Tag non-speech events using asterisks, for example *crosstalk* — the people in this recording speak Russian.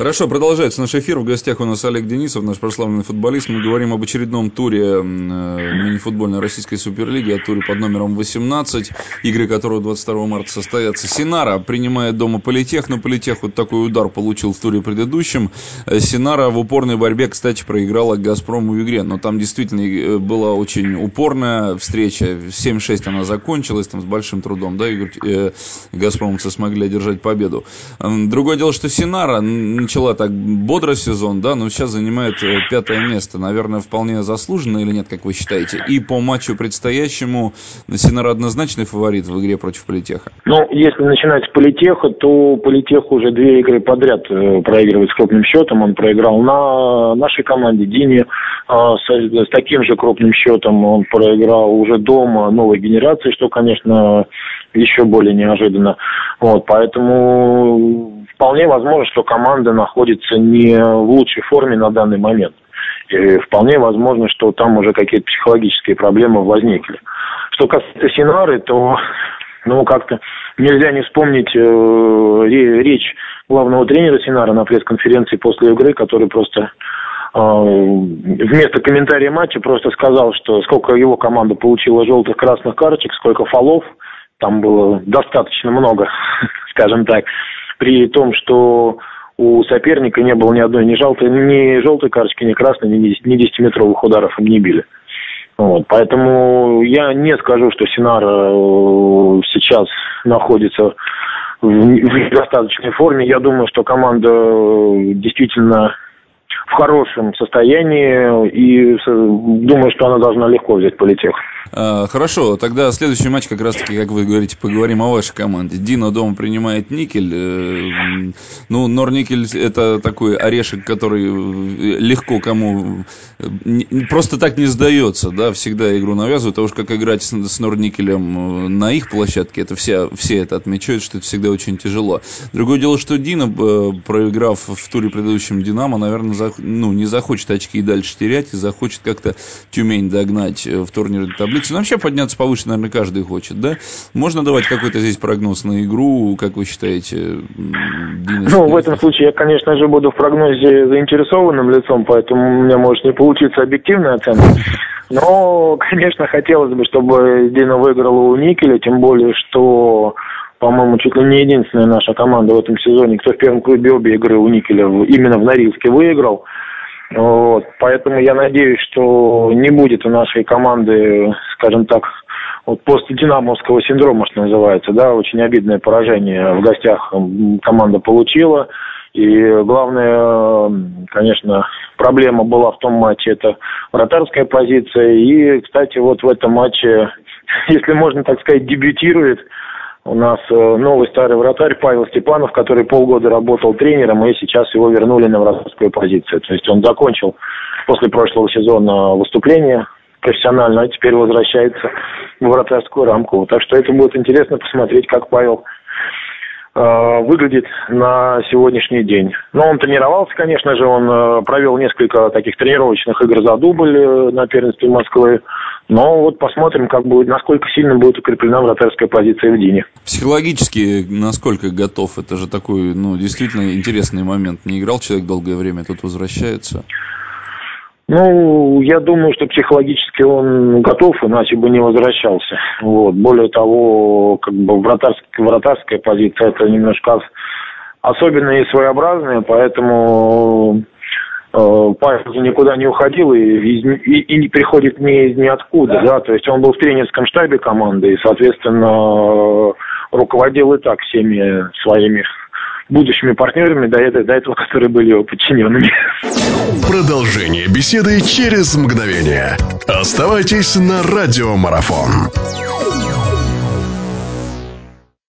Хорошо, продолжается наш эфир. В гостях у нас Олег Денисов, наш прославленный футболист. Мы говорим об очередном туре э, мини-футбольной российской суперлиги, о туре под номером 18, игры которого 22 марта состоятся. Синара принимает дома Политех, но Политех вот такой удар получил в туре предыдущем. Э, Синара в упорной борьбе, кстати, проиграла Газпрому в игре, но там действительно э, была очень упорная встреча. 7-6 она закончилась, там с большим трудом, да, Игорь, э, Газпромовцы смогли одержать победу. Другое дело, что Синара начала так бодро сезон, да, но сейчас занимает э, пятое место. Наверное, вполне заслуженно или нет, как вы считаете? И по матчу предстоящему Синара однозначный фаворит в игре против Политеха? Ну, если начинать с Политеха, то Политех уже две игры подряд э, проигрывает с крупным счетом. Он проиграл на нашей команде Дине а, с таким же крупным счетом. Он проиграл уже дома новой генерации, что, конечно, еще более неожиданно. Вот, поэтому вполне возможно, что команда находится не в лучшей форме на данный момент. И вполне возможно, что там уже какие-то психологические проблемы возникли. Что касается Синары, то ну, как-то нельзя не вспомнить э, речь главного тренера Синара на пресс-конференции после игры, который просто э, вместо комментария матча просто сказал, что сколько его команда получила желтых красных карточек, сколько фолов, там было достаточно много, *laughs* скажем так при том, что у соперника не было ни одной ни желтой, ни желтой карточки, ни красной, ни 10-метровых ударов им не били. Вот, поэтому я не скажу, что Синар э, сейчас находится в, в достаточной форме. Я думаю, что команда э, действительно в хорошем состоянии и думаю, что она должна легко взять политех. А, хорошо, тогда следующий матч как раз-таки, как вы говорите, поговорим о вашей команде. Дина дома принимает Никель. Э, ну, Норникель это такой орешек, который э, легко кому... Э, просто так не сдается, да, всегда игру навязывают. А уж как играть с, с Норникелем на их площадке, это все, все это отмечают, что это всегда очень тяжело. Другое дело, что Дина, проиграв в туре предыдущем Динамо, наверное, ну, не захочет очки и дальше терять, и захочет как-то Тюмень догнать в турнирной таблице. Ну, вообще подняться повыше, наверное, каждый хочет, да? Можно давать какой-то здесь прогноз на игру, как вы считаете? Динас, ну, в этом случае я, конечно же, буду в прогнозе заинтересованным лицом, поэтому у меня может не получиться объективная оценка. Но, *laughs* конечно, хотелось бы, чтобы Дина выиграла у Никеля, тем более, что по-моему, чуть ли не единственная наша команда в этом сезоне, кто в первом клубе обе игры у Никеля именно в Норильске выиграл. Вот. Поэтому я надеюсь, что не будет у нашей команды, скажем так, вот после динамовского синдрома, что называется, да, очень обидное поражение в гостях команда получила. И главная, конечно, проблема была в том матче, это вратарская позиция. И, кстати, вот в этом матче, *laughs* если можно так сказать, дебютирует у нас э, новый старый вратарь Павел Степанов, который полгода работал тренером, и сейчас его вернули на вратарскую позицию. То есть он закончил после прошлого сезона выступление профессионально, а теперь возвращается в вратарскую рамку. Так что это будет интересно посмотреть, как Павел э, выглядит на сегодняшний день. Но он тренировался, конечно же, он э, провел несколько таких тренировочных игр за дубль на первенстве Москвы. Но вот посмотрим, как будет, насколько сильно будет укреплена вратарская позиция в Дине. Психологически насколько готов? Это же такой, ну, действительно интересный момент. Не играл человек долгое время, тут возвращается. Ну, я думаю, что психологически он готов, иначе бы не возвращался. Вот. Более того, как бы вратарская, вратарская позиция это немножко особенная и своеобразная, поэтому Павел никуда не уходил и, и, и не приходит ни из ниоткуда, да, то есть он был в тренерском штабе команды и, соответственно, руководил и так всеми своими будущими партнерами до этого, до этого, которые были его подчиненными. Продолжение беседы через мгновение. Оставайтесь на радиомарафон.